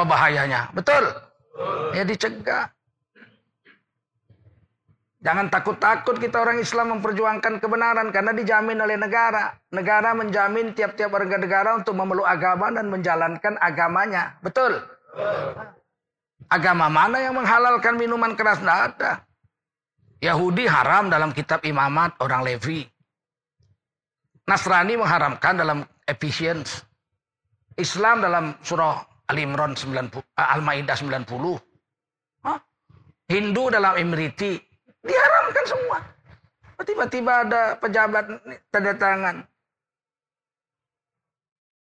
Apa bahayanya? Betul? Ya dicegah. Jangan takut-takut kita orang Islam memperjuangkan kebenaran karena dijamin oleh negara. Negara menjamin tiap-tiap warga negara untuk memeluk agama dan menjalankan agamanya. Betul? Agama mana yang menghalalkan minuman keras? Tidak ada. Yahudi haram dalam kitab imamat orang Levi. Nasrani mengharamkan dalam Ephesians. Islam dalam surah Al-Imran 90, Al-Maidah 90. Hindu dalam Imriti Diharamkan semua. Tiba-tiba ada pejabat tanda tangan.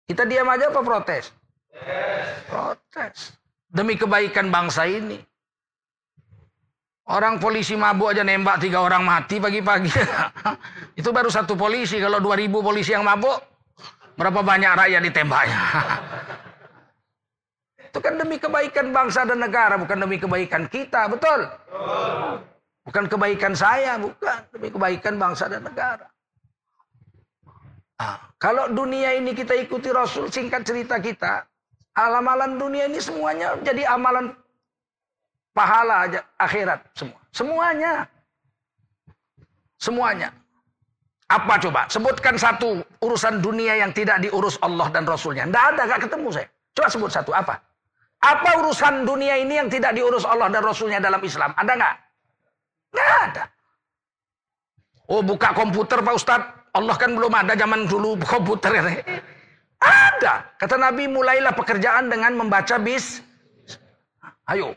Kita diam aja apa protes? Protes. Demi kebaikan bangsa ini. Orang polisi mabuk aja nembak tiga orang mati pagi-pagi. Itu baru satu polisi. Kalau dua ribu polisi yang mabuk, berapa banyak rakyat ditembaknya? Itu kan demi kebaikan bangsa dan negara, bukan demi kebaikan kita, betul? Bukan kebaikan saya, bukan. Tapi kebaikan bangsa dan negara. Nah, kalau dunia ini kita ikuti Rasul, singkat cerita kita, amalan dunia ini semuanya jadi amalan pahala aja, akhirat semua. Semuanya. Semuanya. Apa coba? Sebutkan satu urusan dunia yang tidak diurus Allah dan Rasulnya. Tidak ada, gak ketemu saya. Coba sebut satu, apa? Apa urusan dunia ini yang tidak diurus Allah dan Rasulnya dalam Islam? Ada nggak? Nggak ada. Oh buka komputer Pak Ustadz. Allah kan belum ada zaman dulu komputer. Ada. Kata Nabi mulailah pekerjaan dengan membaca bis. Ayo.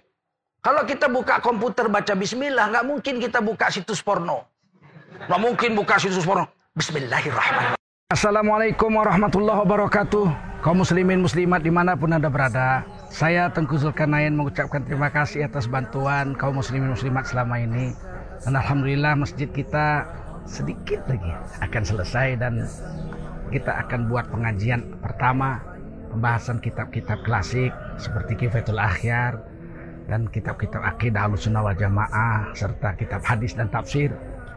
Kalau kita buka komputer baca bismillah. nggak mungkin kita buka situs porno. Nggak mungkin buka situs porno. Bismillahirrahmanirrahim. Assalamualaikum warahmatullahi wabarakatuh. Kaum muslimin muslimat di mana pun anda berada. Saya Tengku Zulkarnain mengucapkan terima kasih atas bantuan kaum muslimin muslimat selama ini. Dan Alhamdulillah masjid kita sedikit lagi akan selesai dan kita akan buat pengajian pertama pembahasan kitab-kitab klasik seperti Kifatul Akhyar dan kitab-kitab akidah sunnah wal jamaah serta kitab hadis dan tafsir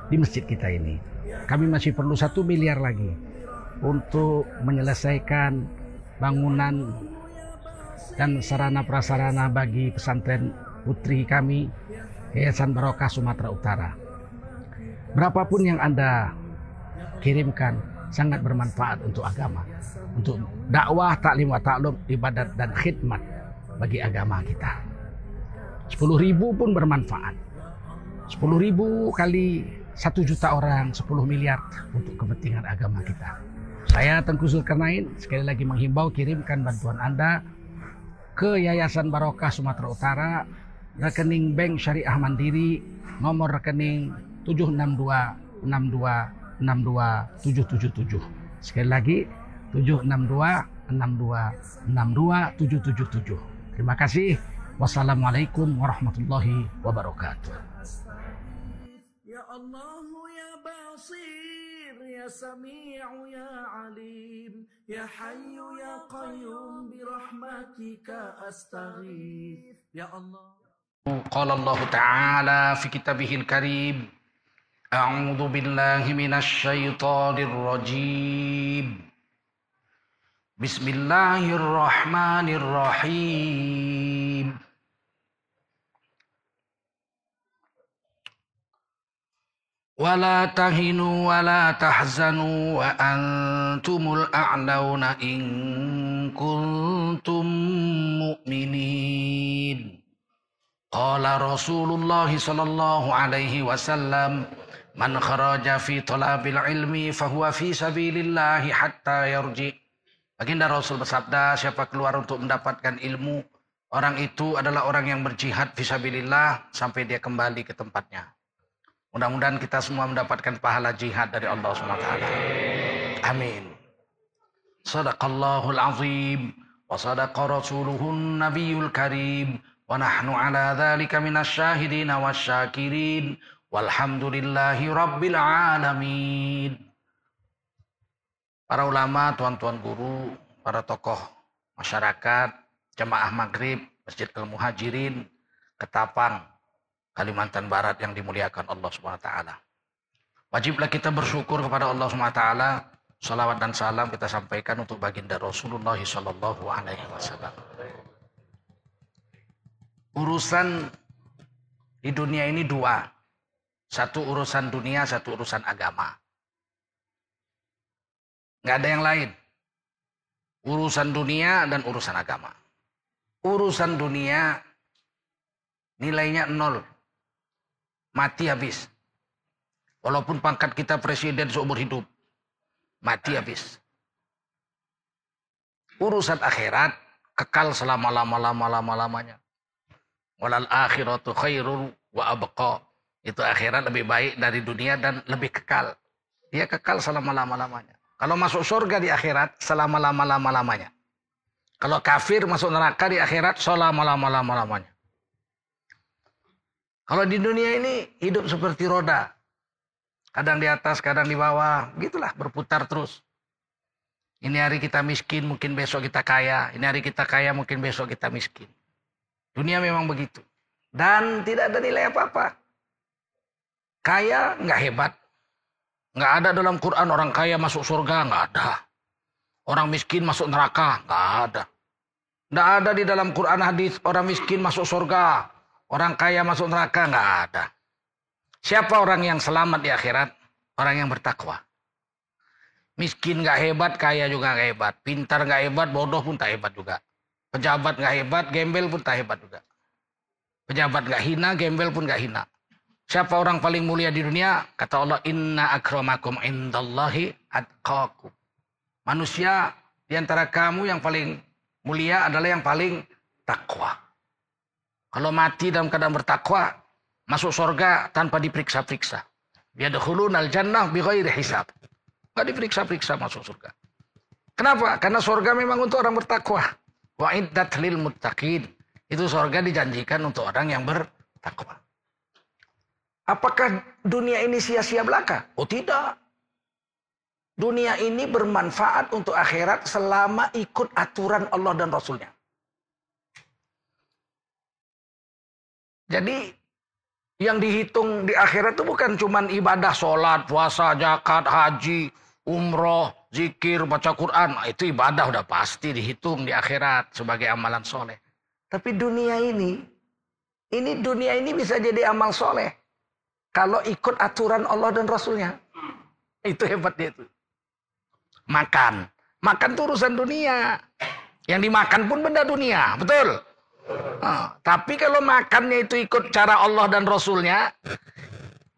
di masjid kita ini. Kami masih perlu satu miliar lagi untuk menyelesaikan bangunan dan sarana prasarana bagi pesantren putri kami Yayasan Barokah Sumatera Utara. Berapapun yang Anda kirimkan sangat bermanfaat untuk agama, untuk dakwah, taklim wa taklum, ibadat dan khidmat bagi agama kita. 10 ribu pun bermanfaat. 10 ribu kali 1 juta orang, 10 miliar untuk kepentingan agama kita. Saya Tengku Zulkarnain sekali lagi menghimbau kirimkan bantuan Anda ke Yayasan Barokah Sumatera Utara, rekening Bank Syariah Mandiri, nomor rekening 762 62 62 777. Sekali lagi 762 62 62 777. Terima kasih. Wassalamualaikum warahmatullahi wabarakatuh. Ya Allah ya Basir ya Sami'u ya Alim يا حي يا قيوم برحمتك أستغيث يا الله قال الله تعالى في كتابه الكريم أعوذ بالله من الشيطان الرجيم بسم الله الرحمن الرحيم ولا تهنوا ولا تحزنوا وأنتم الأعلون إن كنتم مؤمنين قال رسول الله صلى الله عليه وسلم من خرج في طلب العلم فهو في سبيل الله حتى يرجع Baginda Rasul bersabda, siapa keluar untuk mendapatkan ilmu, orang itu adalah orang yang berjihad visabilillah sampai dia kembali ke tempatnya. Mudah-mudahan kita semua mendapatkan pahala jihad dari Allah SWT. Amin. Sadaqallahul azim. Wa sadaqa rasuluhun nabiyul karim. Wa nahnu ala dhalika minasyahidin wa syakirin. Walhamdulillahi rabbil alamin. Para ulama, tuan-tuan guru, para tokoh masyarakat, jemaah maghrib, Masjid Al-Muhajirin, Ketapang, Kalimantan Barat yang dimuliakan Allah SWT. Wajiblah kita bersyukur kepada Allah SWT. Salawat dan salam kita sampaikan untuk baginda Rasulullah Sallallahu Alaihi Wasallam. urusan di dunia ini dua. Satu urusan dunia, satu urusan agama. Nggak ada yang lain. Urusan dunia dan urusan agama. Urusan dunia nilainya nol. Mati habis. Walaupun pangkat kita presiden seumur hidup. Mati habis. Urusan akhirat kekal selama-lama-lama-lama-lamanya. Walal akhiratu khairul wa abqa. Itu akhirat lebih baik dari dunia dan lebih kekal. Dia kekal selama-lama-lamanya. Kalau masuk surga di akhirat selama-lama-lama-lamanya. Kalau kafir masuk neraka di akhirat selama-lama-lama-lamanya. Kalau di dunia ini hidup seperti roda. Kadang di atas, kadang di bawah. Gitulah berputar terus. Ini hari kita miskin, mungkin besok kita kaya. Ini hari kita kaya, mungkin besok kita miskin. Dunia memang begitu. Dan tidak ada nilai apa-apa. Kaya nggak hebat. Nggak ada dalam Quran orang kaya masuk surga, nggak ada. Orang miskin masuk neraka, nggak ada. Nggak ada di dalam Quran hadis orang miskin masuk surga, orang kaya masuk neraka, nggak ada. Siapa orang yang selamat di akhirat? Orang yang bertakwa. Miskin nggak hebat, kaya juga nggak hebat. Pintar nggak hebat, bodoh pun tak hebat juga. Pejabat nggak hebat, gembel pun tak hebat juga. Pejabat nggak hina, gembel pun nggak hina. Siapa orang paling mulia di dunia? Kata Allah, Inna akramakum indallahi atqakum. Manusia di antara kamu yang paling mulia adalah yang paling takwa. Kalau mati dalam keadaan bertakwa, masuk surga tanpa diperiksa-periksa. Yadkhulun al-jannah bi ghairi hisab. Enggak diperiksa-periksa masuk surga. Kenapa? Karena surga memang untuk orang bertakwa. Wa iddat lil muttaqin. Itu surga dijanjikan untuk orang yang bertakwa. Apakah dunia ini sia-sia belaka? Oh tidak. Dunia ini bermanfaat untuk akhirat selama ikut aturan Allah dan Rasulnya. Jadi yang dihitung di akhirat itu bukan cuma ibadah sholat, puasa, zakat, haji, umroh, zikir, baca Quran, nah, itu ibadah udah pasti dihitung di akhirat sebagai amalan soleh. Tapi dunia ini, ini dunia ini bisa jadi amal soleh. Kalau ikut aturan Allah dan Rasulnya. Itu hebat dia itu. Makan. Makan itu urusan dunia. Yang dimakan pun benda dunia. Betul? Nah, tapi kalau makannya itu ikut cara Allah dan Rasulnya,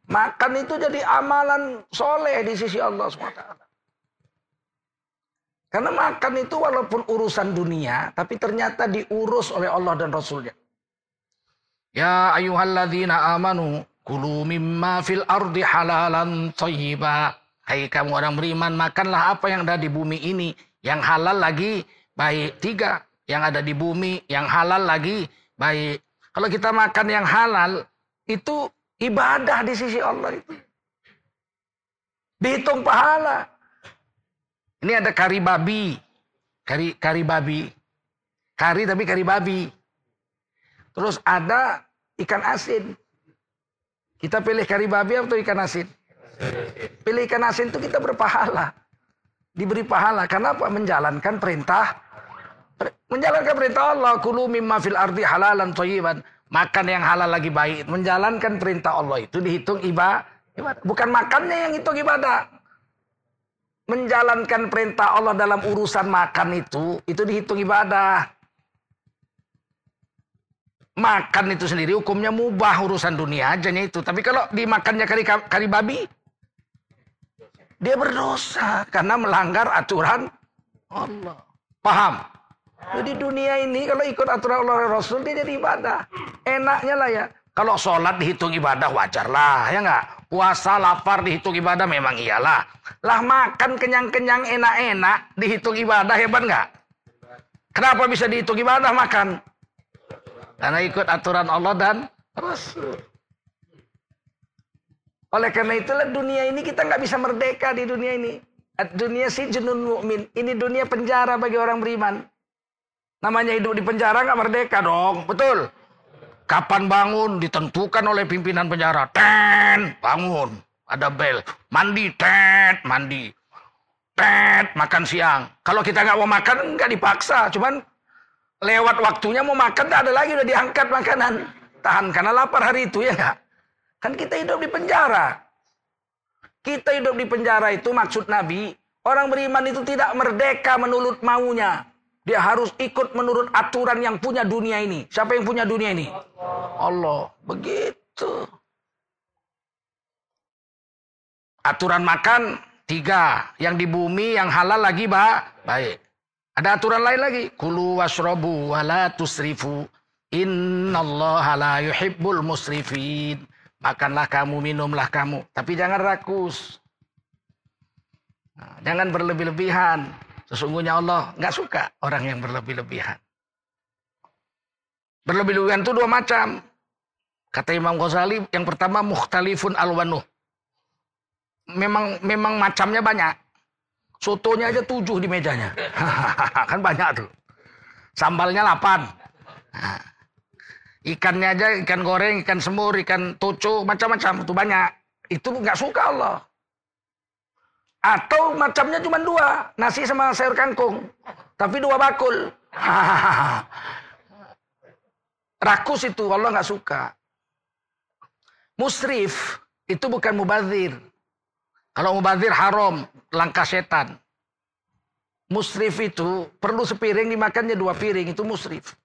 Makan itu jadi amalan soleh di sisi Allah SWT. Karena makan itu walaupun urusan dunia, tapi ternyata diurus oleh Allah dan Rasulnya. Ya ayuhalladzina amanu, kulu mimma fil ardi halalan tayyiba. Hai kamu orang beriman, makanlah apa yang ada di bumi ini. Yang halal lagi baik. Tiga, yang ada di bumi, yang halal lagi baik. Kalau kita makan yang halal, itu Ibadah di sisi Allah itu. Dihitung pahala. Ini ada kari babi. Kari, kari babi. Kari tapi kari babi. Terus ada ikan asin. Kita pilih kari babi atau ikan asin? Pilih ikan asin itu kita berpahala. Diberi pahala. Kenapa? Menjalankan perintah. Menjalankan perintah Allah. Kulu mimma fil ardi halalan toyiban. Makan yang halal lagi baik. Menjalankan perintah Allah itu dihitung ibadah. Bukan makannya yang hitung ibadah. Menjalankan perintah Allah dalam urusan makan itu, itu dihitung ibadah. Makan itu sendiri hukumnya mubah urusan dunia aja itu. Tapi kalau dimakannya kari, kari babi, dia berdosa karena melanggar aturan Allah. Paham? Jadi dunia ini kalau ikut aturan Allah Rasul dia jadi ibadah. Enaknya lah ya. Kalau sholat dihitung ibadah wajar lah ya enggak. Puasa lapar dihitung ibadah memang iyalah. Lah makan kenyang-kenyang enak-enak dihitung ibadah hebat enggak? Kenapa bisa dihitung ibadah makan? Karena ikut aturan Allah dan Rasul. Oleh karena itulah dunia ini kita nggak bisa merdeka di dunia ini. Dunia si jenun mukmin. Ini dunia penjara bagi orang beriman. Namanya hidup di penjara nggak merdeka dong, betul? Kapan bangun ditentukan oleh pimpinan penjara. Ten, bangun. Ada bel. Mandi, tet, mandi. Tet, makan siang. Kalau kita nggak mau makan, nggak dipaksa. Cuman lewat waktunya mau makan tak ada lagi udah diangkat makanan. Tahan karena lapar hari itu ya enggak? Kan kita hidup di penjara. Kita hidup di penjara itu maksud Nabi, orang beriman itu tidak merdeka menurut maunya. Dia harus ikut menurut aturan yang punya dunia ini. Siapa yang punya dunia ini? Allah. Begitu. Aturan makan tiga. Yang di bumi yang halal lagi bah, baik. Ada aturan lain lagi. Kulu wasrobu wala tusrifu. Innallaha la yuhibbul musrifin. Makanlah kamu, minumlah kamu. Tapi jangan rakus. Nah, jangan berlebih-lebihan. Sesungguhnya Allah nggak suka orang yang berlebih-lebihan. Berlebih-lebihan itu dua macam. Kata Imam Ghazali, yang pertama mukhtalifun alwanuh. Memang memang macamnya banyak. Sotonya aja tujuh di mejanya. kan banyak tuh. Sambalnya delapan. Nah, ikannya aja ikan goreng, ikan semur, ikan toco, macam-macam. Itu banyak. Itu nggak suka Allah. Atau macamnya cuma dua, nasi sama sayur kangkung. Tapi dua bakul. Rakus itu Allah nggak suka. Musrif itu bukan mubazir. Kalau mubazir haram, langkah setan. Musrif itu perlu sepiring dimakannya dua piring, itu musrif.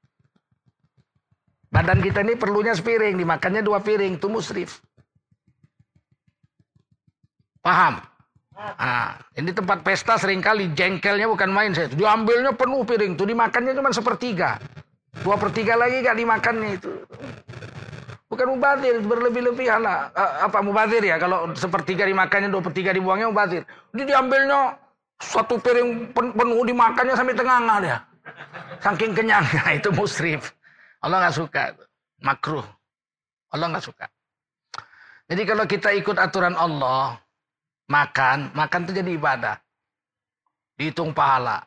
Badan kita ini perlunya sepiring, dimakannya dua piring, itu musrif. Paham? Nah, ini tempat pesta sering kali jengkelnya bukan main saya. Diambilnya penuh piring, tuh dimakannya cuma sepertiga. Dua per tiga lagi gak dimakannya itu. Bukan mubazir, berlebih-lebihan lah. Uh, apa mubazir ya? Kalau sepertiga dimakannya, dua per tiga dibuangnya mubazir. Dia diambilnya satu piring penuh dimakannya sampai tengah dia. Saking kenyangnya itu musrif. Allah nggak suka. Makruh. Allah nggak suka. Jadi kalau kita ikut aturan Allah, makan, makan itu jadi ibadah. Dihitung pahala.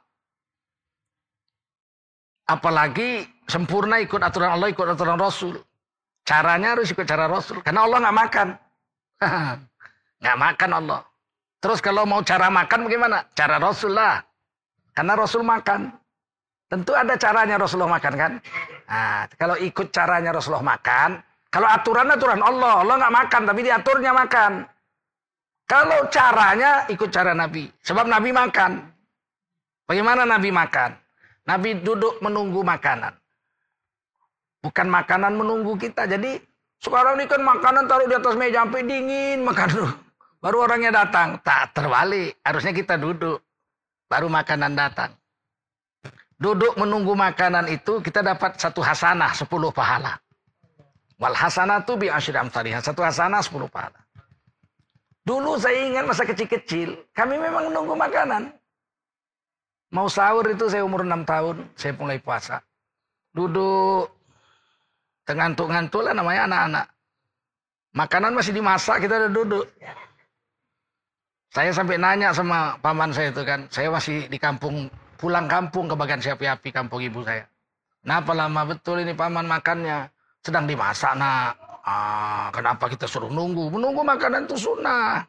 Apalagi sempurna ikut aturan Allah, ikut aturan Rasul. Caranya harus ikut cara Rasul. Karena Allah nggak makan. nggak makan Allah. Terus kalau mau cara makan bagaimana? Cara Rasul lah. Karena Rasul makan. Tentu ada caranya Rasulullah makan kan? Nah, kalau ikut caranya Rasulullah makan, kalau aturan aturan Allah, Allah nggak makan tapi diaturnya makan. Kalau caranya ikut cara Nabi. Sebab Nabi makan. Bagaimana Nabi makan? Nabi duduk menunggu makanan. Bukan makanan menunggu kita. Jadi sekarang ini kan makanan taruh di atas meja sampai dingin makan. Baru orangnya datang. Tak terbalik. Harusnya kita duduk. Baru makanan datang. Duduk menunggu makanan itu kita dapat satu hasanah, sepuluh pahala. Wal hasanah tu bi asyri Satu hasanah, sepuluh pahala. Dulu saya ingat masa kecil-kecil, kami memang menunggu makanan. Mau sahur itu saya umur 6 tahun, saya mulai puasa. Duduk, tengantuk-ngantuk lah namanya anak-anak. Makanan masih dimasak, kita udah duduk. Saya sampai nanya sama paman saya itu kan, saya masih di kampung, pulang kampung ke bagian siapi-api kampung ibu saya. Kenapa lama betul ini paman makannya? Sedang dimasak nak. Ah, kenapa kita suruh nunggu? Menunggu makanan itu sunnah.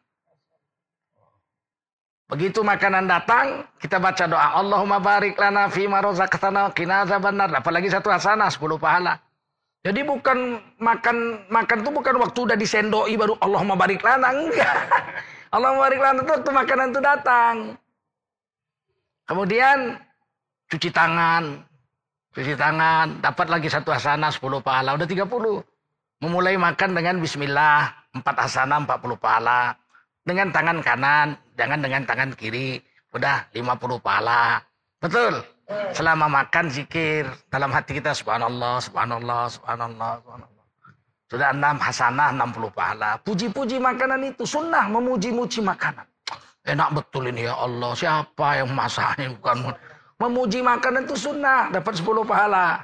Begitu makanan datang, kita baca doa. Allahumma barik lana qina azabannar. Apalagi satu hasanah, 10 pahala. Jadi bukan makan makan itu bukan waktu udah disendoi baru Allahumma barik lana. Enggak. Allahumma barik lana itu waktu makanan itu datang. Kemudian cuci tangan. Cuci tangan, dapat lagi satu hasanah 10 pahala, udah 30. Memulai makan dengan bismillah, empat asana, empat puluh pahala. Dengan tangan kanan, jangan dengan tangan kiri. Udah lima puluh pahala. Betul? Selama makan zikir dalam hati kita subhanallah, subhanallah, subhanallah, subhanallah. Sudah enam hasanah, enam puluh pahala. Puji-puji makanan itu sunnah, memuji-muji makanan. Enak betul ini ya Allah. Siapa yang masaknya bukan memuji makanan itu sunnah, dapat sepuluh pahala.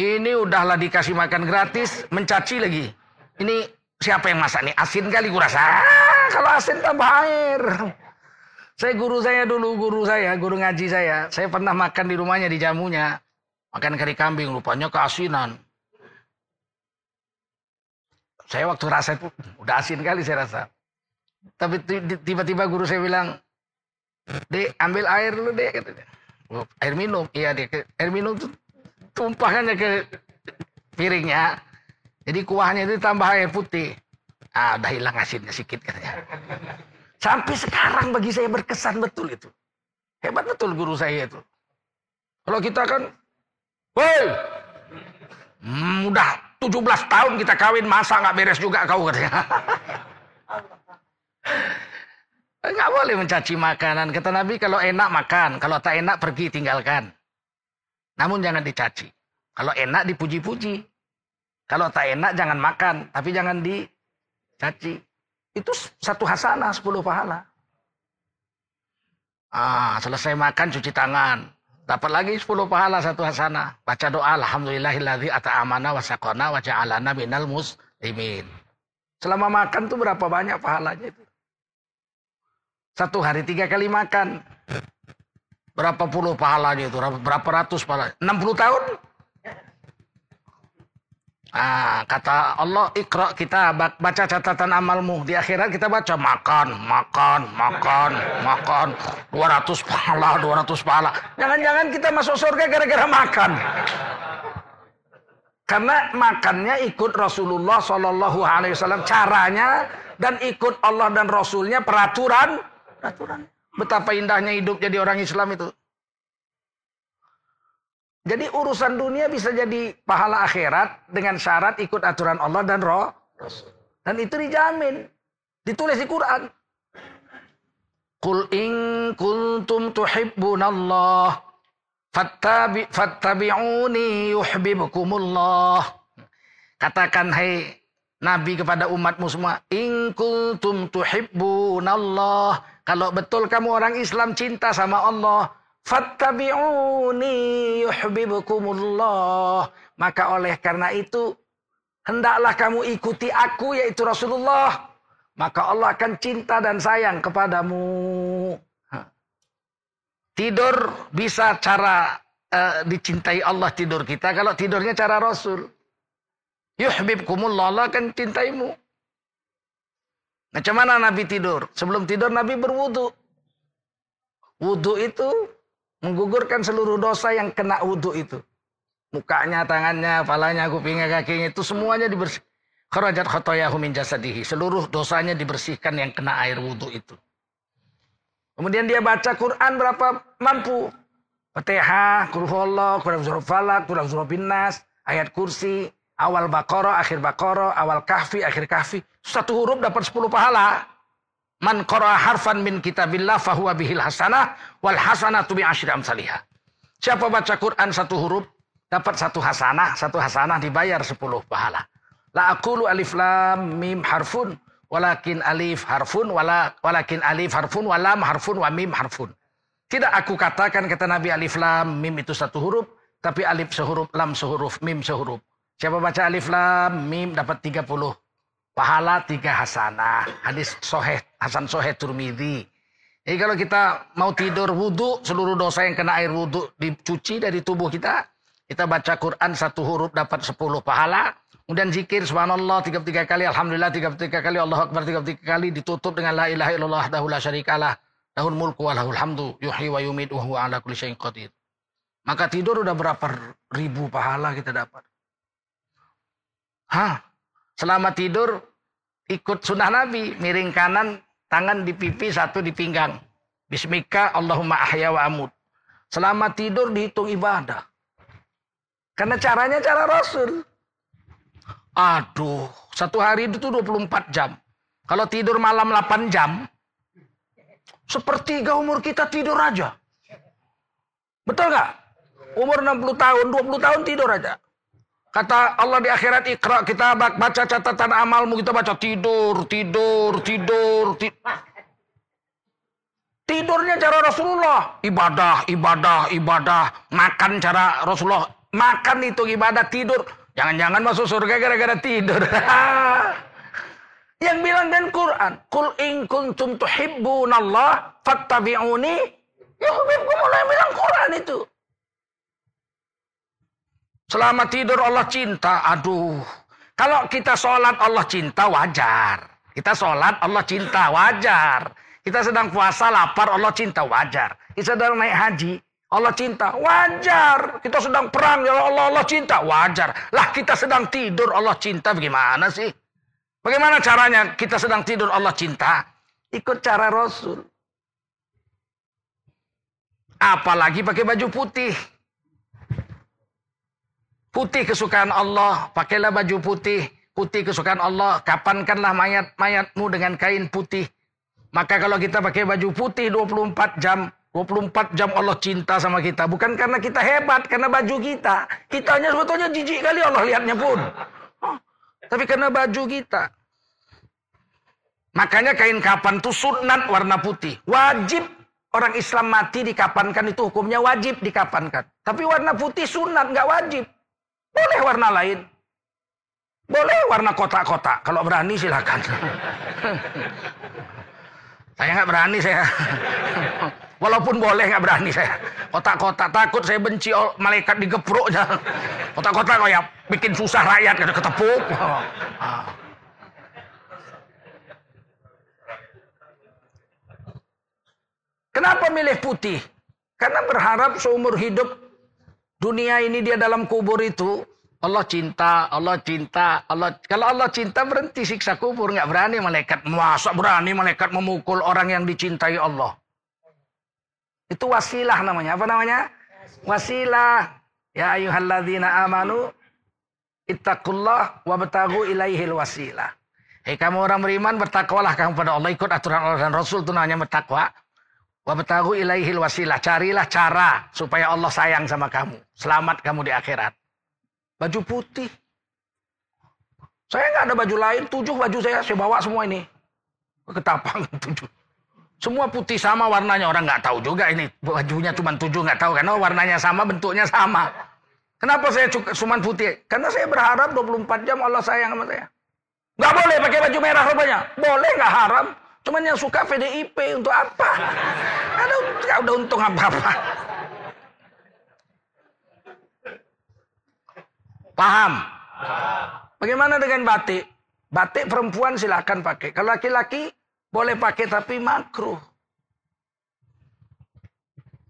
Ini udahlah dikasih makan gratis, mencaci lagi. Ini siapa yang masak nih? Asin kali gue rasa. Ah, kalau asin tambah air. Saya guru saya dulu, guru saya, guru ngaji saya. Saya pernah makan di rumahnya, di jamunya. Makan kari kambing, rupanya keasinan. Saya waktu rasa itu, udah asin kali saya rasa. Tapi tiba-tiba guru saya bilang, Dek, ambil air dulu dek. Oh, air minum, iya dia air minum tuh tumpahkannya ke piringnya. Jadi kuahnya itu tambah air putih. Ah, udah hilang asinnya sedikit katanya. Sampai sekarang bagi saya berkesan betul itu. Hebat betul guru saya itu. Kalau kita kan, woi, hmm, udah 17 tahun kita kawin, masa nggak beres juga kau katanya. Nggak boleh mencaci makanan. Kata Nabi kalau enak makan, kalau tak enak pergi tinggalkan. Namun jangan dicaci. Kalau enak dipuji-puji. Kalau tak enak jangan makan, tapi jangan dicaci. Itu satu hasanah, sepuluh pahala. Ah, selesai makan cuci tangan. Dapat lagi sepuluh pahala satu hasanah. Baca doa alhamdulillahilladzi ata'amana wa saqana wa ja'alana minal muslimin. Selama makan tuh berapa banyak pahalanya itu? Satu hari tiga kali makan. Berapa puluh pahalanya itu? Berapa ratus pahala? 60 tahun? Ah, kata Allah, ikra kita baca catatan amalmu. Di akhirat kita baca makan, makan, makan, makan. 200 pahala, 200 pahala. Jangan-jangan kita masuk surga gara-gara makan. Karena makannya ikut Rasulullah Shallallahu Alaihi Wasallam caranya dan ikut Allah dan Rasulnya peraturan peraturan. Betapa indahnya hidup jadi orang Islam itu. Jadi urusan dunia bisa jadi pahala akhirat dengan syarat ikut aturan Allah dan roh. Dan itu dijamin. Ditulis di Quran. Qul in kuntum tuhibbunallah fattabi, fattabi'uni yuhibbukumullah. Katakan hai Nabi kepada umatmu semua, in kuntum tuhibbunallah. Kalau betul kamu orang Islam cinta sama Allah, Fattabi'uni yuhibbukumullah. Maka oleh karena itu, hendaklah kamu ikuti aku yaitu Rasulullah. Maka Allah akan cinta dan sayang kepadamu. Tidur bisa cara uh, dicintai Allah tidur kita. Kalau tidurnya cara Rasul. Yuhibbukumullah akan cintaimu. Macam mana Nabi tidur? Sebelum tidur Nabi berwudu. Wudu itu Menggugurkan seluruh dosa yang kena wudhu itu. Mukanya, tangannya, palanya, kupingnya, kakinya itu semuanya dibersih. Kharajat khotoyahu min jasadihi. Seluruh dosanya dibersihkan yang kena air wudhu itu. Kemudian dia baca Quran berapa mampu. Fatihah, Qur'an, Quran Surah Falak, Quran Surah Binas, ayat kursi, awal Baqarah, akhir Baqarah, awal Kahfi, akhir Kahfi. Satu huruf dapat 10 pahala. Man qara harfan min kitabillah fahuwa bihil hasanah wal hasanatu bi asyri amsalihah. Siapa baca Quran satu huruf dapat satu hasanah, satu hasanah dibayar sepuluh pahala. La aqulu alif lam mim harfun walakin alif harfun wala walakin alif harfun walam harfun wa mim harfun. Tidak aku katakan kata Nabi alif lam mim itu satu huruf, tapi alif sehuruf, lam sehuruf, mim sehuruf. Siapa baca alif lam mim dapat 30 pahala tiga hasanah. Hadis soheh, Hasan soheh Turmidi. Jadi kalau kita mau tidur wudhu, seluruh dosa yang kena air wudhu dicuci dari tubuh kita. Kita baca Quran satu huruf dapat sepuluh pahala. Kemudian zikir subhanallah tiga tiga kali, alhamdulillah tiga tiga kali, Allah akbar tiga tiga kali ditutup dengan la ilaha illallah dahul syarikalah. Dahul mulku wa lahul hamdu yuhyi wa yumid wa huwa ala kulli syai'in qadir. Maka tidur udah berapa ribu pahala kita dapat. Hah? Selama tidur ikut sunnah Nabi, miring kanan, tangan di pipi, satu di pinggang. Bismika Allahumma ahya wa amud. Selama tidur dihitung ibadah. Karena caranya cara Rasul. Aduh, satu hari itu 24 jam. Kalau tidur malam 8 jam, sepertiga umur kita tidur aja. Betul nggak? Umur 60 tahun, 20 tahun tidur aja. Kata Allah di akhirat ikra kita baca catatan amalmu kita baca tidur, tidur, tidur, tidur. Tidurnya cara Rasulullah, ibadah, ibadah, ibadah, makan cara Rasulullah, makan itu ibadah, tidur. Jangan-jangan masuk surga gara-gara tidur. Yang bilang dan Quran, kul in kuntum tuhibbunallah fattabi'uni yang bilang Quran itu. Selama tidur Allah cinta. Aduh. Kalau kita sholat Allah cinta wajar. Kita sholat Allah cinta wajar. Kita sedang puasa lapar Allah cinta wajar. Kita sedang naik haji Allah cinta, wajar. Kita sedang perang, ya Allah, Allah cinta, wajar. Lah kita sedang tidur, Allah cinta, bagaimana sih? Bagaimana caranya kita sedang tidur, Allah cinta? Ikut cara Rasul. Apalagi pakai baju putih. Putih kesukaan Allah, pakailah baju putih. Putih kesukaan Allah, kapankanlah mayat-mayatmu dengan kain putih. Maka kalau kita pakai baju putih 24 jam, 24 jam Allah cinta sama kita. Bukan karena kita hebat, karena baju kita. Kita hanya sebetulnya jijik kali Allah lihatnya pun. Tapi karena baju kita. Makanya kain kapan itu sunat warna putih. Wajib orang Islam mati dikapankan itu hukumnya wajib dikapankan. Tapi warna putih sunat, nggak wajib. Boleh warna lain. Boleh warna kotak-kotak. Kalau berani silakan. saya nggak berani saya. Walaupun boleh nggak berani saya. Kotak-kotak takut saya benci malaikat digeproknya. Kotak-kotak kayak bikin susah rakyat kada ketepuk. Kenapa milih putih? Karena berharap seumur hidup dunia ini dia dalam kubur itu Allah cinta, Allah cinta, Allah. Kalau Allah cinta berhenti siksa kubur, nggak berani malaikat. Masa berani malaikat memukul orang yang dicintai Allah? Itu wasilah namanya. Apa namanya? Wasilah. Ya ayuhalladzina amanu ittaqullah wabtagu ilaihil wasilah. Hei kamu orang beriman bertakwalah kamu pada Allah ikut aturan Allah dan Rasul itu namanya bertakwa. Wabtagu ilaihil wasilah. Carilah cara supaya Allah sayang sama kamu. Selamat kamu di akhirat. Baju putih. Saya nggak ada baju lain. Tujuh baju saya saya bawa semua ini. Ketapang tujuh. Semua putih sama warnanya orang nggak tahu juga ini bajunya cuma tujuh nggak tahu karena warnanya sama bentuknya sama. Kenapa saya cuma putih? Karena saya berharap 24 jam Allah sayang sama saya. Nggak boleh pakai baju merah rupanya. Boleh nggak haram. Cuman yang suka PDIP untuk apa? Ada udah untung apa-apa. Paham? Bagaimana dengan batik? Batik perempuan silakan pakai. Kalau laki-laki boleh pakai tapi makruh.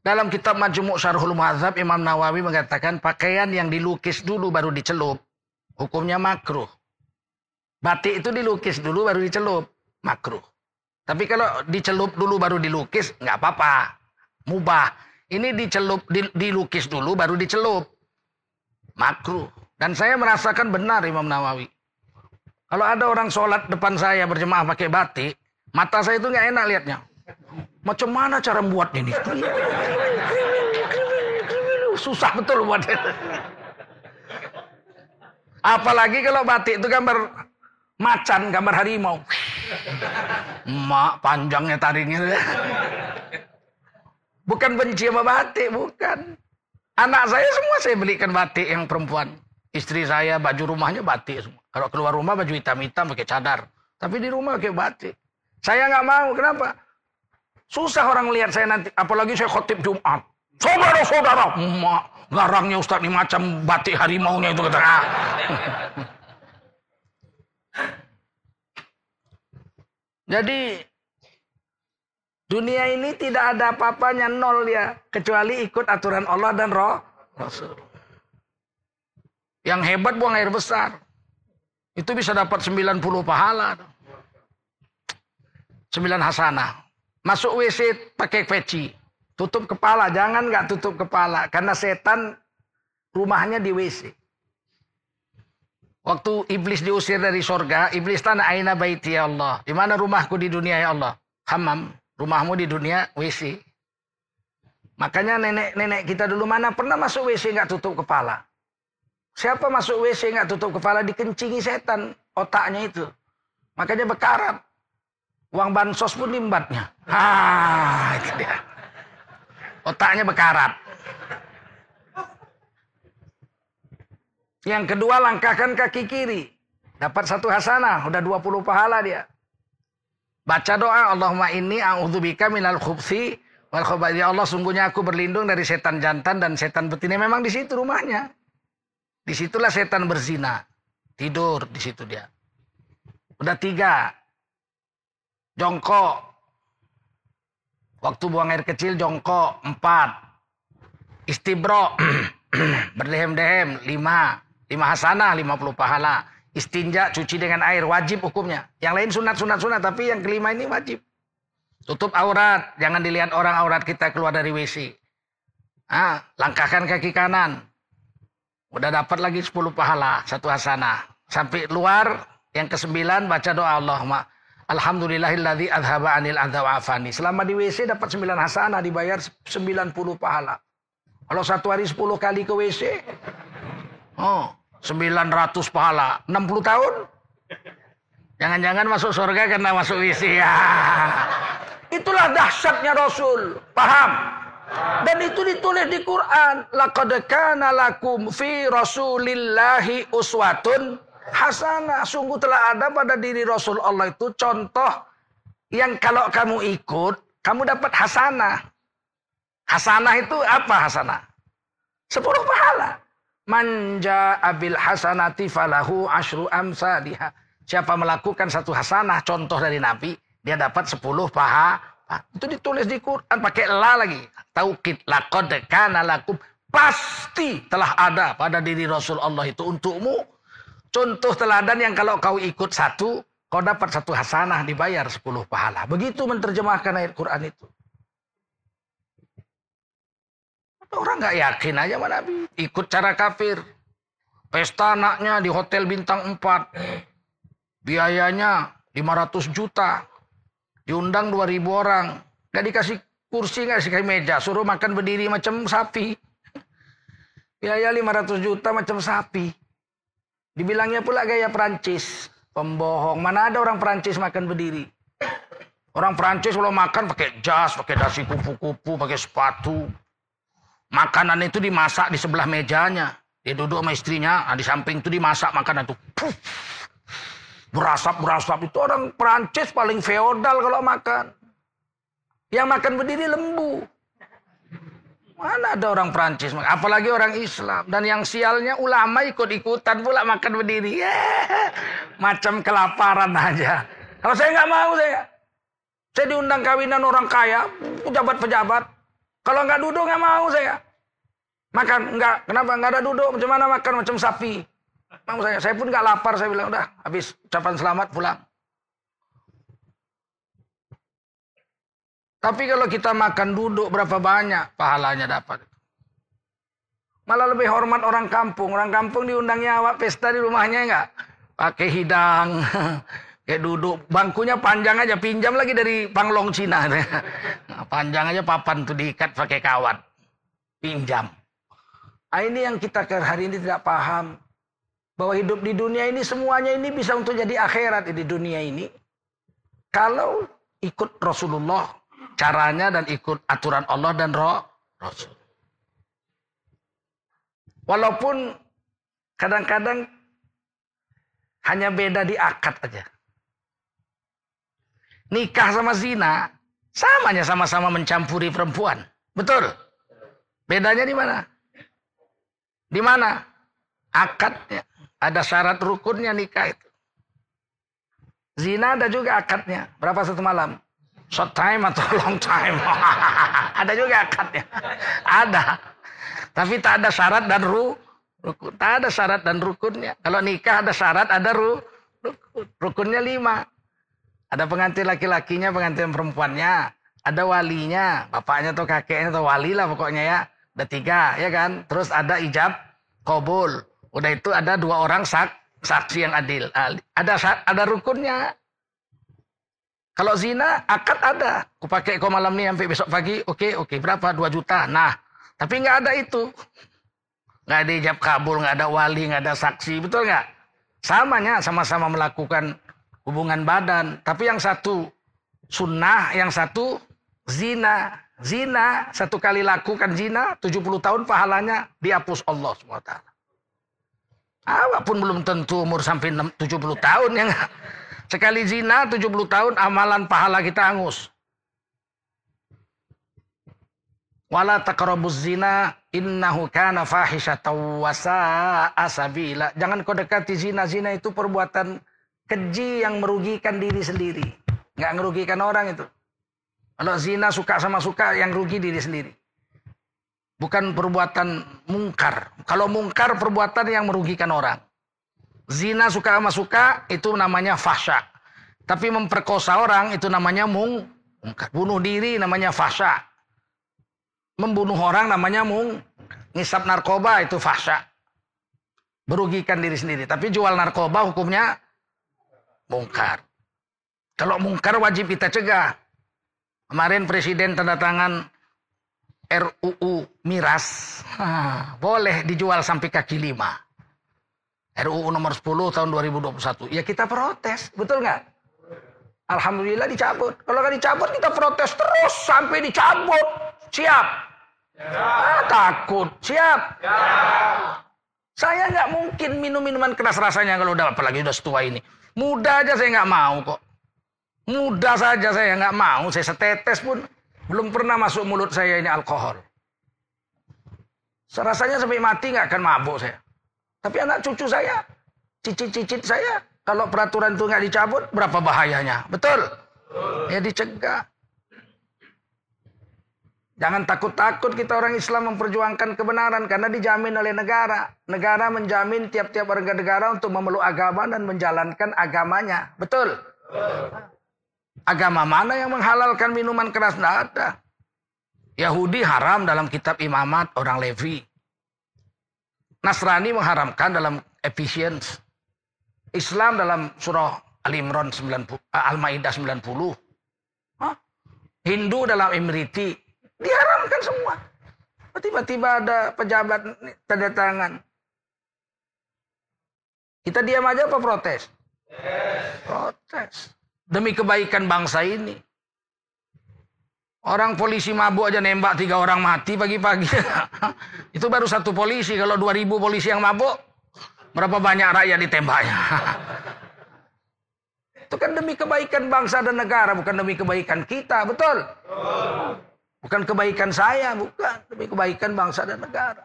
Dalam kitab Majmu' Syarhul Muhadzab Imam Nawawi mengatakan pakaian yang dilukis dulu baru dicelup hukumnya makruh. Batik itu dilukis dulu baru dicelup, makruh. Tapi kalau dicelup dulu baru dilukis nggak apa-apa, mubah. Ini dicelup dilukis dulu baru dicelup, makruh. Dan saya merasakan benar Imam Nawawi. Kalau ada orang sholat depan saya berjemaah pakai batik, Mata saya itu nggak enak liatnya. Macam mana cara membuat ini? Susah betul buat Apalagi kalau batik itu gambar macan, gambar harimau. Mak panjangnya taringnya. Bukan benci sama batik, bukan. Anak saya semua saya belikan batik yang perempuan. Istri saya baju rumahnya batik semua. Kalau keluar rumah baju hitam-hitam pakai cadar. Tapi di rumah pakai batik. Saya nggak mau. Kenapa? Susah orang lihat saya nanti. Apalagi saya khotib Jumat. Saudara-saudara. Mak, garangnya Ustaz ini macam batik harimaunya itu kata. Jadi dunia ini tidak ada apa-apanya nol ya kecuali ikut aturan Allah dan Roh Rasul. Yang hebat buang air besar. Itu bisa dapat 90 pahala. Sembilan hasanah. Masuk WC pakai peci. Tutup kepala. Jangan nggak tutup kepala. Karena setan rumahnya di WC. Waktu iblis diusir dari sorga, iblis tanah aina baiti ya Allah. Di mana rumahku di dunia ya Allah? Hamam. Rumahmu di dunia WC. Makanya nenek-nenek kita dulu mana pernah masuk WC nggak tutup kepala. Siapa masuk WC nggak tutup kepala dikencingi setan otaknya itu. Makanya bekarat. Uang bansos pun limbatnya. Ah, itu dia. Otaknya bekarat. Yang kedua langkahkan kaki kiri. Dapat satu hasanah, udah 20 pahala dia. Baca doa Allahumma inni a'udzubika minal khubsi wal khabathi. Ya Allah sungguhnya aku berlindung dari setan jantan dan setan betina. Memang di situ rumahnya. Di situlah setan berzina. Tidur di situ dia. Udah tiga. Jongkok. Waktu buang air kecil jongkok. Empat. Istibro. Berdehem-dehem. Lima. Lima hasanah. Lima puluh pahala. Istinja. Cuci dengan air. Wajib hukumnya. Yang lain sunat-sunat-sunat. Tapi yang kelima ini wajib. Tutup aurat. Jangan dilihat orang aurat kita keluar dari WC. Ah, langkahkan kaki kanan. Udah dapat lagi 10 pahala. Satu hasanah. Sampai luar. Yang kesembilan baca doa Allah. Alhamdulillahilladzi adhaba anil adha afani. Selama di WC dapat 9 hasanah dibayar 90 pahala. Kalau satu hari 10 kali ke WC, oh, 900 pahala. 60 tahun? Jangan-jangan masuk surga karena masuk WC ya. Itulah dahsyatnya Rasul. Paham? Dan itu ditulis di Quran. Laqad kana lakum fi Rasulillahi uswatun hasanah. Sungguh telah ada pada diri Rasul Allah itu contoh yang kalau kamu ikut, kamu dapat hasanah. Hasanah itu apa hasanah? Sepuluh pahala. Manja abil hasanati falahu ashru amsaliha. Siapa melakukan satu hasanah, contoh dari Nabi, dia dapat sepuluh paha. Itu ditulis di Quran, pakai la lagi. Taukid, laqad kana lakum. Pasti telah ada pada diri Rasul Allah itu untukmu Contoh teladan yang kalau kau ikut satu, kau dapat satu hasanah dibayar sepuluh pahala. Begitu menerjemahkan ayat Quran itu. Orang nggak yakin aja sama Nabi. Ikut cara kafir. Pesta anaknya di hotel bintang 4. Biayanya 500 juta. Diundang 2000 orang. Gak dikasih kursi, gak dikasih meja. Suruh makan berdiri macam sapi. Biaya 500 juta macam sapi. Dibilangnya pula gaya Perancis. Pembohong. Mana ada orang Perancis makan berdiri. Orang Perancis kalau makan pakai jas, pakai dasi kupu-kupu, pakai sepatu. Makanan itu dimasak di sebelah mejanya. Dia duduk sama istrinya, nah di samping itu dimasak makanan itu. Berasap-berasap. Itu orang Perancis paling feodal kalau makan. Yang makan berdiri lembu. Mana ada orang Prancis, apalagi orang Islam. Dan yang sialnya ulama ikut-ikutan pula makan berdiri. Macam kelaparan aja. Kalau saya nggak mau saya. Saya diundang kawinan orang kaya, pejabat-pejabat. Kalau nggak duduk nggak mau saya. Makan nggak, kenapa nggak ada duduk? Macam mana makan macam sapi? Mau saya, saya pun nggak lapar. Saya bilang udah, habis ucapan selamat pulang. Tapi kalau kita makan duduk berapa banyak pahalanya dapat. Malah lebih hormat orang kampung. Orang kampung diundangnya awak pesta di rumahnya enggak? Pakai hidang. Kayak duduk. Bangkunya panjang aja. Pinjam lagi dari panglong Cina. panjang aja papan tuh diikat pakai kawat. Pinjam. Nah, ini yang kita hari ini tidak paham. Bahwa hidup di dunia ini semuanya ini bisa untuk jadi akhirat di dunia ini. Kalau ikut Rasulullah caranya dan ikut aturan Allah dan roh Rasul. Walaupun kadang-kadang hanya beda di akad aja. Nikah sama zina, samanya sama-sama mencampuri perempuan. Betul? Bedanya di mana? Di mana? Akadnya. Ada syarat rukunnya nikah itu. Zina ada juga akadnya. Berapa satu malam? short time atau long time. ada juga akadnya. Ada. Tapi tak ada syarat dan ru, rukun. Tak ada syarat dan rukunnya. Kalau nikah ada syarat, ada ru, rukun. Rukunnya lima. Ada pengantin laki-lakinya, pengantin perempuannya. Ada walinya, bapaknya atau kakeknya atau wali lah pokoknya ya. Ada tiga, ya kan? Terus ada ijab, kobul. Udah itu ada dua orang sak, saksi yang adil. Ada ada rukunnya. Kalau zina, akad ada. Aku pakai kau malam ni sampai besok pagi. Okey, okey. Berapa? Dua juta. Nah, tapi nggak ada itu. Nggak ada ijab kabul, nggak ada wali, nggak ada saksi. Betul nggak? Samanya, sama-sama melakukan hubungan badan. Tapi yang satu sunnah, yang satu zina. Zina, satu kali lakukan zina, 70 tahun pahalanya dihapus Allah SWT. Awak pun belum tentu umur sampai 70 tahun ya nggak? Sekali zina 70 tahun amalan pahala kita angus. Wala taqrabuz zina innahu kana fahisyatan wa asabila. Jangan kau dekati zina. Zina itu perbuatan keji yang merugikan diri sendiri. Enggak merugikan orang itu. Kalau zina suka sama suka yang rugi diri sendiri. Bukan perbuatan mungkar. Kalau mungkar perbuatan yang merugikan orang. Zina suka sama suka itu namanya fahsya. Tapi memperkosa orang itu namanya mung. Bunuh diri namanya fahsya. Membunuh orang namanya mung. Ngisap narkoba itu fahsya. Merugikan diri sendiri. Tapi jual narkoba hukumnya mungkar. Kalau mungkar wajib kita cegah. Kemarin presiden tanda tangan RUU miras boleh dijual sampai kaki lima. RUU nomor 10 tahun 2021. Ya kita protes, betul nggak? Alhamdulillah dicabut. Kalau nggak dicabut kita protes terus sampai dicabut. Siap? Ya. Ah, takut. Siap? Ya. Saya nggak mungkin minum minuman keras rasanya kalau udah apalagi udah setua ini. Muda aja saya nggak mau kok. Muda saja saya nggak mau. Saya setetes pun belum pernah masuk mulut saya ini alkohol. Serasanya sampai mati nggak akan mabuk saya. Tapi anak cucu saya, cicit-cicit saya, kalau peraturan itu nggak dicabut, berapa bahayanya? Betul? Ya dicegah. Jangan takut-takut kita orang Islam memperjuangkan kebenaran karena dijamin oleh negara. Negara menjamin tiap-tiap warga negara untuk memeluk agama dan menjalankan agamanya. Betul? Agama mana yang menghalalkan minuman keras? Tidak ada. Yahudi haram dalam kitab imamat orang Levi. Nasrani mengharamkan dalam Ephesians. Islam dalam surah Al-Imran 90, Al-Maidah 90. Hah? Hindu dalam Imriti. Diharamkan semua. Tiba-tiba ada pejabat tanda tangan. Kita diam aja apa protes? Protes demi kebaikan bangsa ini. Orang polisi mabuk aja nembak tiga orang mati pagi-pagi. Itu baru satu polisi. Kalau dua ribu polisi yang mabuk, berapa banyak rakyat ditembaknya? Itu kan demi kebaikan bangsa dan negara, bukan demi kebaikan kita, betul? Bukan kebaikan saya, bukan demi kebaikan bangsa dan negara.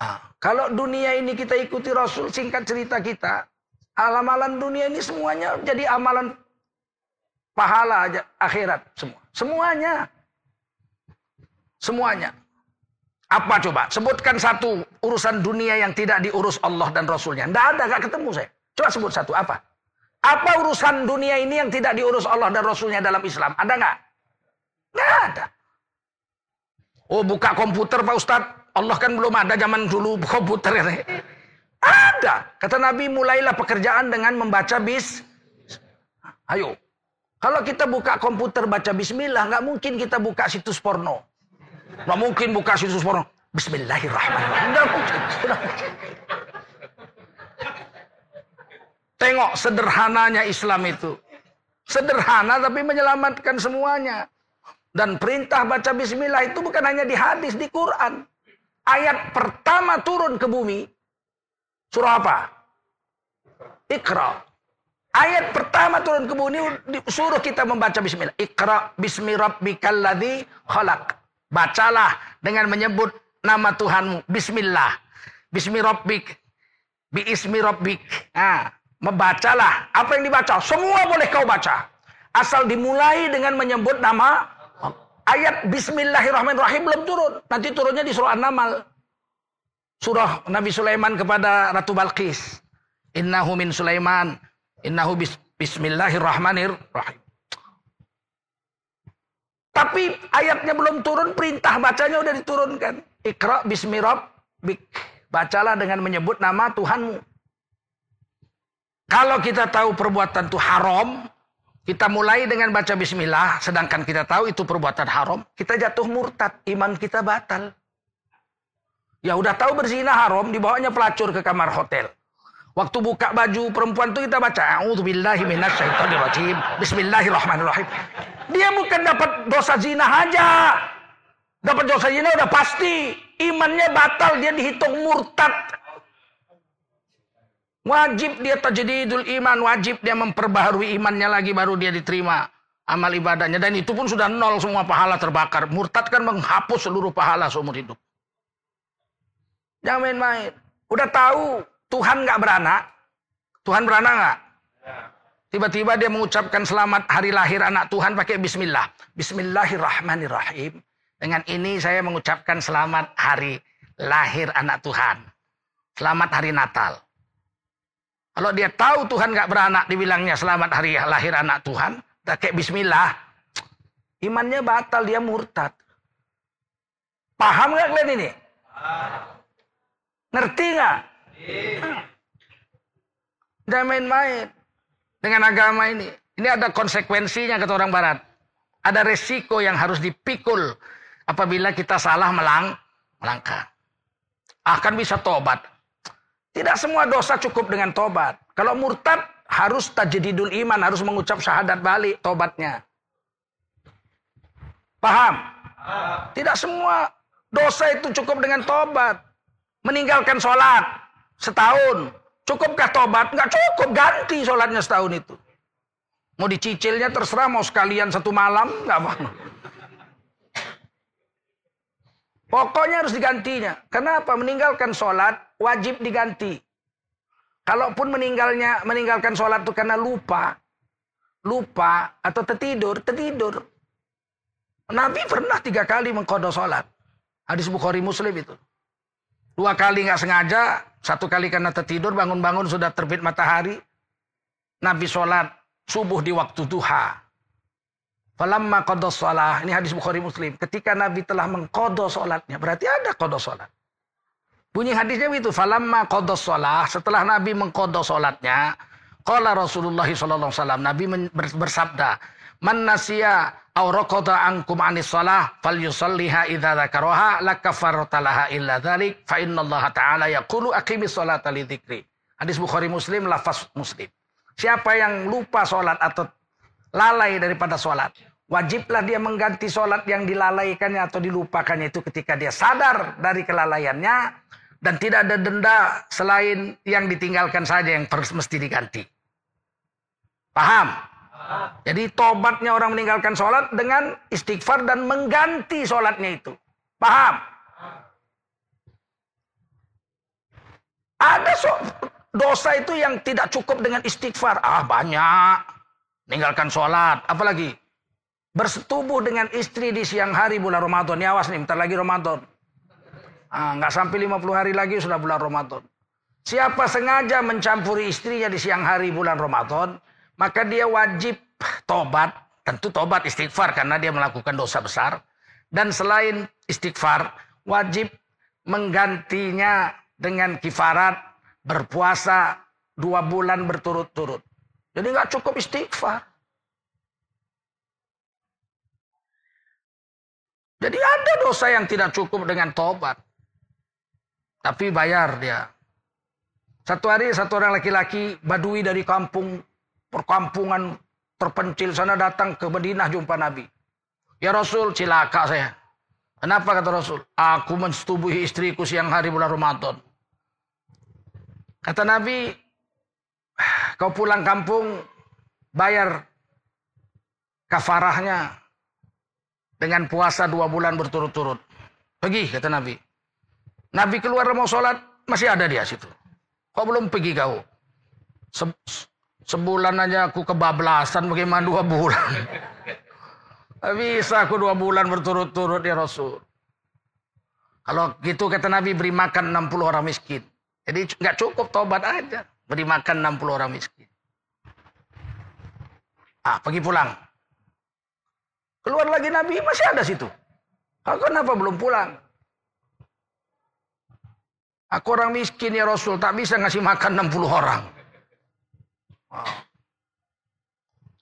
Nah, kalau dunia ini kita ikuti Rasul, singkat cerita kita, Alam-alam dunia ini semuanya jadi amalan pahala aja akhirat semua. Semuanya. Semuanya. Apa coba? Sebutkan satu urusan dunia yang tidak diurus Allah dan Rasulnya. Tidak ada, gak ketemu saya. Coba sebut satu, apa? Apa urusan dunia ini yang tidak diurus Allah dan Rasulnya dalam Islam? Ada nggak? Nggak ada. Oh buka komputer Pak Ustadz. Allah kan belum ada zaman dulu komputer. Ada. Kata Nabi, mulailah pekerjaan dengan membaca bis. Ayo. Kalau kita buka komputer baca bismillah, nggak mungkin kita buka situs porno. Nggak mungkin buka situs porno. Bismillahirrahmanirrahim. Nggak mungkin. Tengok sederhananya Islam itu. Sederhana tapi menyelamatkan semuanya. Dan perintah baca bismillah itu bukan hanya di hadis, di Quran. Ayat pertama turun ke bumi, Surah apa? Iqra. Ayat pertama turun ke bumi suruh kita membaca bismillah. Iqra bismi rabbikal ladzi khalaq. Bacalah dengan menyebut nama Tuhanmu. Bismillah. Bismi rabbik. Bi ismi rabbik. Nah, membacalah. Apa yang dibaca? Semua boleh kau baca. Asal dimulai dengan menyebut nama ayat Bismillahirrahmanirrahim belum turun. Nanti turunnya di surah An-Naml surah Nabi Sulaiman kepada Ratu Balkis. Innahu min Sulaiman. Innahu bis, bismillahirrahmanirrahim. Tapi ayatnya belum turun, perintah bacanya udah diturunkan. Iqra bismi rabbik. Bacalah dengan menyebut nama Tuhanmu. Kalau kita tahu perbuatan itu haram, kita mulai dengan baca bismillah, sedangkan kita tahu itu perbuatan haram, kita jatuh murtad, iman kita batal. Ya udah tahu berzina haram, dibawanya pelacur ke kamar hotel. Waktu buka baju perempuan itu kita baca A'udzubillahi minasyaitonirrajim. Bismillahirrahmanirrahim. Dia bukan dapat dosa zina aja. Dapat dosa zina udah pasti. Imannya batal, dia dihitung murtad. Wajib dia tajdidul iman, wajib dia memperbaharui imannya lagi baru dia diterima amal ibadahnya. Dan itu pun sudah nol semua pahala terbakar. Murtad kan menghapus seluruh pahala seumur hidup. Jangan main-main. Udah tahu Tuhan nggak beranak. Tuhan beranak nggak? Tiba-tiba dia mengucapkan selamat hari lahir anak Tuhan pakai bismillah. Bismillahirrahmanirrahim. Dengan ini saya mengucapkan selamat hari lahir anak Tuhan. Selamat hari Natal. Kalau dia tahu Tuhan nggak beranak, dibilangnya selamat hari lahir anak Tuhan, tak kayak Bismillah, imannya batal, dia murtad. Paham nggak kalian ini? Ngerti nggak? Jangan main-main dengan agama ini. Ini ada konsekuensinya kata orang Barat. Ada resiko yang harus dipikul apabila kita salah melang melangkah. Akan bisa tobat. Tidak semua dosa cukup dengan tobat. Kalau murtad harus tajdidul iman, harus mengucap syahadat balik tobatnya. Paham? Tidak semua dosa itu cukup dengan tobat. Meninggalkan sholat setahun. Cukupkah tobat? Enggak cukup, ganti sholatnya setahun itu. Mau dicicilnya terserah, mau sekalian satu malam, enggak apa-apa. Pokoknya harus digantinya. Kenapa? Meninggalkan sholat wajib diganti. Kalaupun meninggalnya meninggalkan sholat itu karena lupa, lupa atau tertidur, tertidur. Nabi pernah tiga kali mengkodo sholat. Hadis Bukhari Muslim itu. Dua kali nggak sengaja, satu kali karena tertidur, bangun-bangun sudah terbit matahari. Nabi sholat subuh di waktu duha. Falamma qada sholat. Ini hadis Bukhari Muslim. Ketika Nabi telah mengkodo sholatnya. Berarti ada kodo sholat. Bunyi hadisnya itu. Falamma qada sholat. Setelah Nabi mengkodo sholatnya. Qala Rasulullah SAW. Nabi bersabda. Man nasiya aw raqada ankum anis shalah falyusalliha idza dzakaraha lakafarata laha illa dzalik fa innallaha ta'ala yaqulu aqimis sholata li dzikri. Hadis Bukhari Muslim lafaz Muslim. Siapa yang lupa sholat atau lalai daripada sholat. Wajiblah dia mengganti sholat yang dilalaikannya atau dilupakannya itu ketika dia sadar dari kelalaiannya. Dan tidak ada denda selain yang ditinggalkan saja yang harus mesti diganti. Paham? Jadi tobatnya orang meninggalkan sholat dengan istighfar dan mengganti sholatnya itu. Paham? Ada so dosa itu yang tidak cukup dengan istighfar. Ah banyak. Meninggalkan sholat. Apalagi? Bersetubuh dengan istri di siang hari bulan Ramadan. Ya awas nih, bentar lagi Ramadan. Ah, nggak sampai 50 hari lagi sudah bulan Ramadan. Siapa sengaja mencampuri istrinya di siang hari bulan Ramadan, maka dia wajib tobat. Tentu tobat istighfar karena dia melakukan dosa besar. Dan selain istighfar, wajib menggantinya dengan kifarat berpuasa dua bulan berturut-turut. Jadi nggak cukup istighfar. Jadi ada dosa yang tidak cukup dengan tobat. Tapi bayar dia. Satu hari satu orang laki-laki badui dari kampung perkampungan terpencil sana datang ke Madinah jumpa Nabi. Ya Rasul, cilaka saya. Kenapa kata Rasul? Aku mensetubuhi istriku siang hari bulan Ramadan. Kata Nabi, Kau pulang kampung, bayar kafarahnya dengan puasa dua bulan berturut-turut. Pergi, kata Nabi. Nabi keluar mau sholat, masih ada dia situ. Kok belum pergi kau? Se sebulan aja aku kebablasan, bagaimana dua bulan? Bisa aku dua bulan berturut-turut ya Rasul. Kalau gitu kata Nabi beri makan 60 orang miskin. Jadi nggak cukup tobat aja. Beri makan 60 orang miskin. Ah, pergi pulang. Keluar lagi Nabi, masih ada situ. Ah, kenapa belum pulang? Aku orang miskin ya Rasul, tak bisa ngasih makan 60 orang. Ah.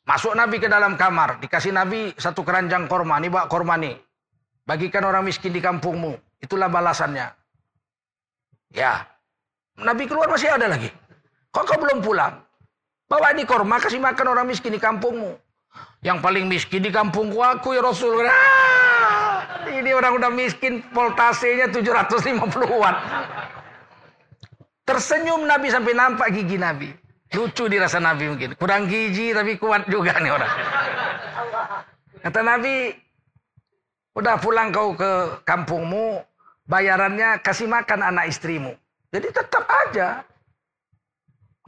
Masuk Nabi ke dalam kamar, dikasih Nabi satu keranjang korma, ini bawa korma nih. Bagikan orang miskin di kampungmu, itulah balasannya. Ya, Nabi keluar masih ada lagi. Kok kau belum pulang? Bawa ini korma kasih makan orang miskin di kampungmu. Yang paling miskin di kampungku aku ya Rasul. Ini orang udah miskin voltasenya 750 watt. Tersenyum Nabi sampai nampak gigi Nabi. Lucu dirasa Nabi mungkin. Kurang gigi tapi kuat juga nih orang. Kata Nabi, udah pulang kau ke kampungmu, bayarannya kasih makan anak istrimu. Jadi tetap aja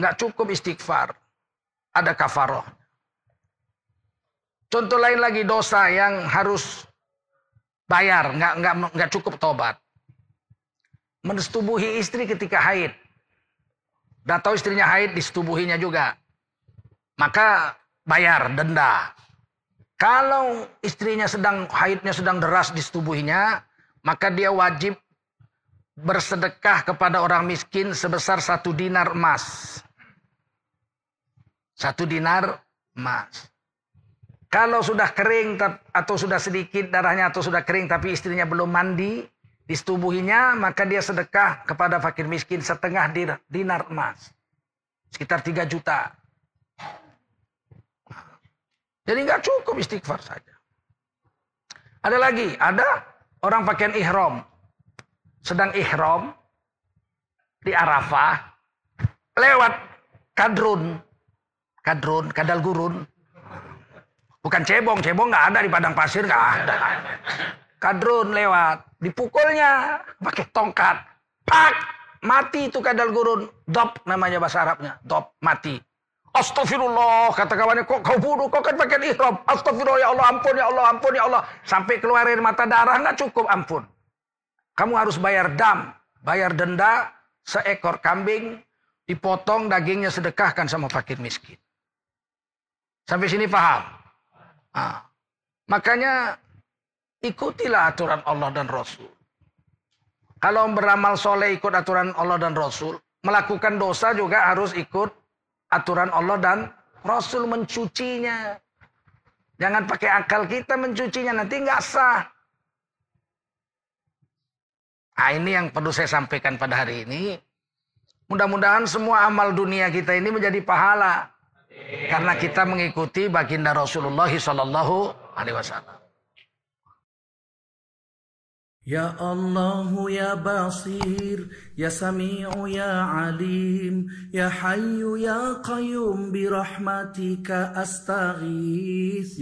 Nggak cukup istighfar. Ada kafaroh. Contoh lain lagi dosa yang harus Bayar, nggak nggak nggak cukup tobat. Mensetubuhi istri ketika haid. Udah tahu istrinya haid, disetubuhinya juga. Maka bayar denda. Kalau istrinya sedang haidnya sedang deras disetubuhinya, maka dia wajib bersedekah kepada orang miskin sebesar satu dinar emas. Satu dinar emas. Kalau sudah kering atau sudah sedikit darahnya atau sudah kering tapi istrinya belum mandi, disetubuhinya maka dia sedekah kepada fakir miskin setengah dinar emas. Sekitar 3 juta. Jadi nggak cukup istighfar saja. Ada lagi, ada orang pakaian ihram. Sedang ihram di Arafah lewat kadrun. Kadrun, kadal gurun Bukan cebong, cebong nggak ada di padang pasir nggak ada. Kadrun lewat, dipukulnya pakai tongkat, pak mati itu kadal gurun, dop namanya bahasa Arabnya, dop mati. Astagfirullah kata kawannya kok kau bunuh kau kan pakai ihram. Astagfirullah ya Allah ampun ya Allah ampun ya Allah sampai keluarin mata darah nggak cukup ampun. Kamu harus bayar dam, bayar denda seekor kambing dipotong dagingnya sedekahkan sama fakir miskin. Sampai sini paham? Nah, makanya ikutilah aturan Allah dan Rasul. Kalau beramal soleh ikut aturan Allah dan Rasul. Melakukan dosa juga harus ikut aturan Allah dan Rasul mencucinya. Jangan pakai akal kita mencucinya nanti nggak sah. Nah ini yang perlu saya sampaikan pada hari ini. Mudah-mudahan semua amal dunia kita ini menjadi pahala. Karena kita mengikuti baginda Rasulullah sallallahu alaihi wasallam. Ya Allah ya Basir ya Sami'u ya Alim ya Hayyu ya Qayyum bi rahmatika astaghith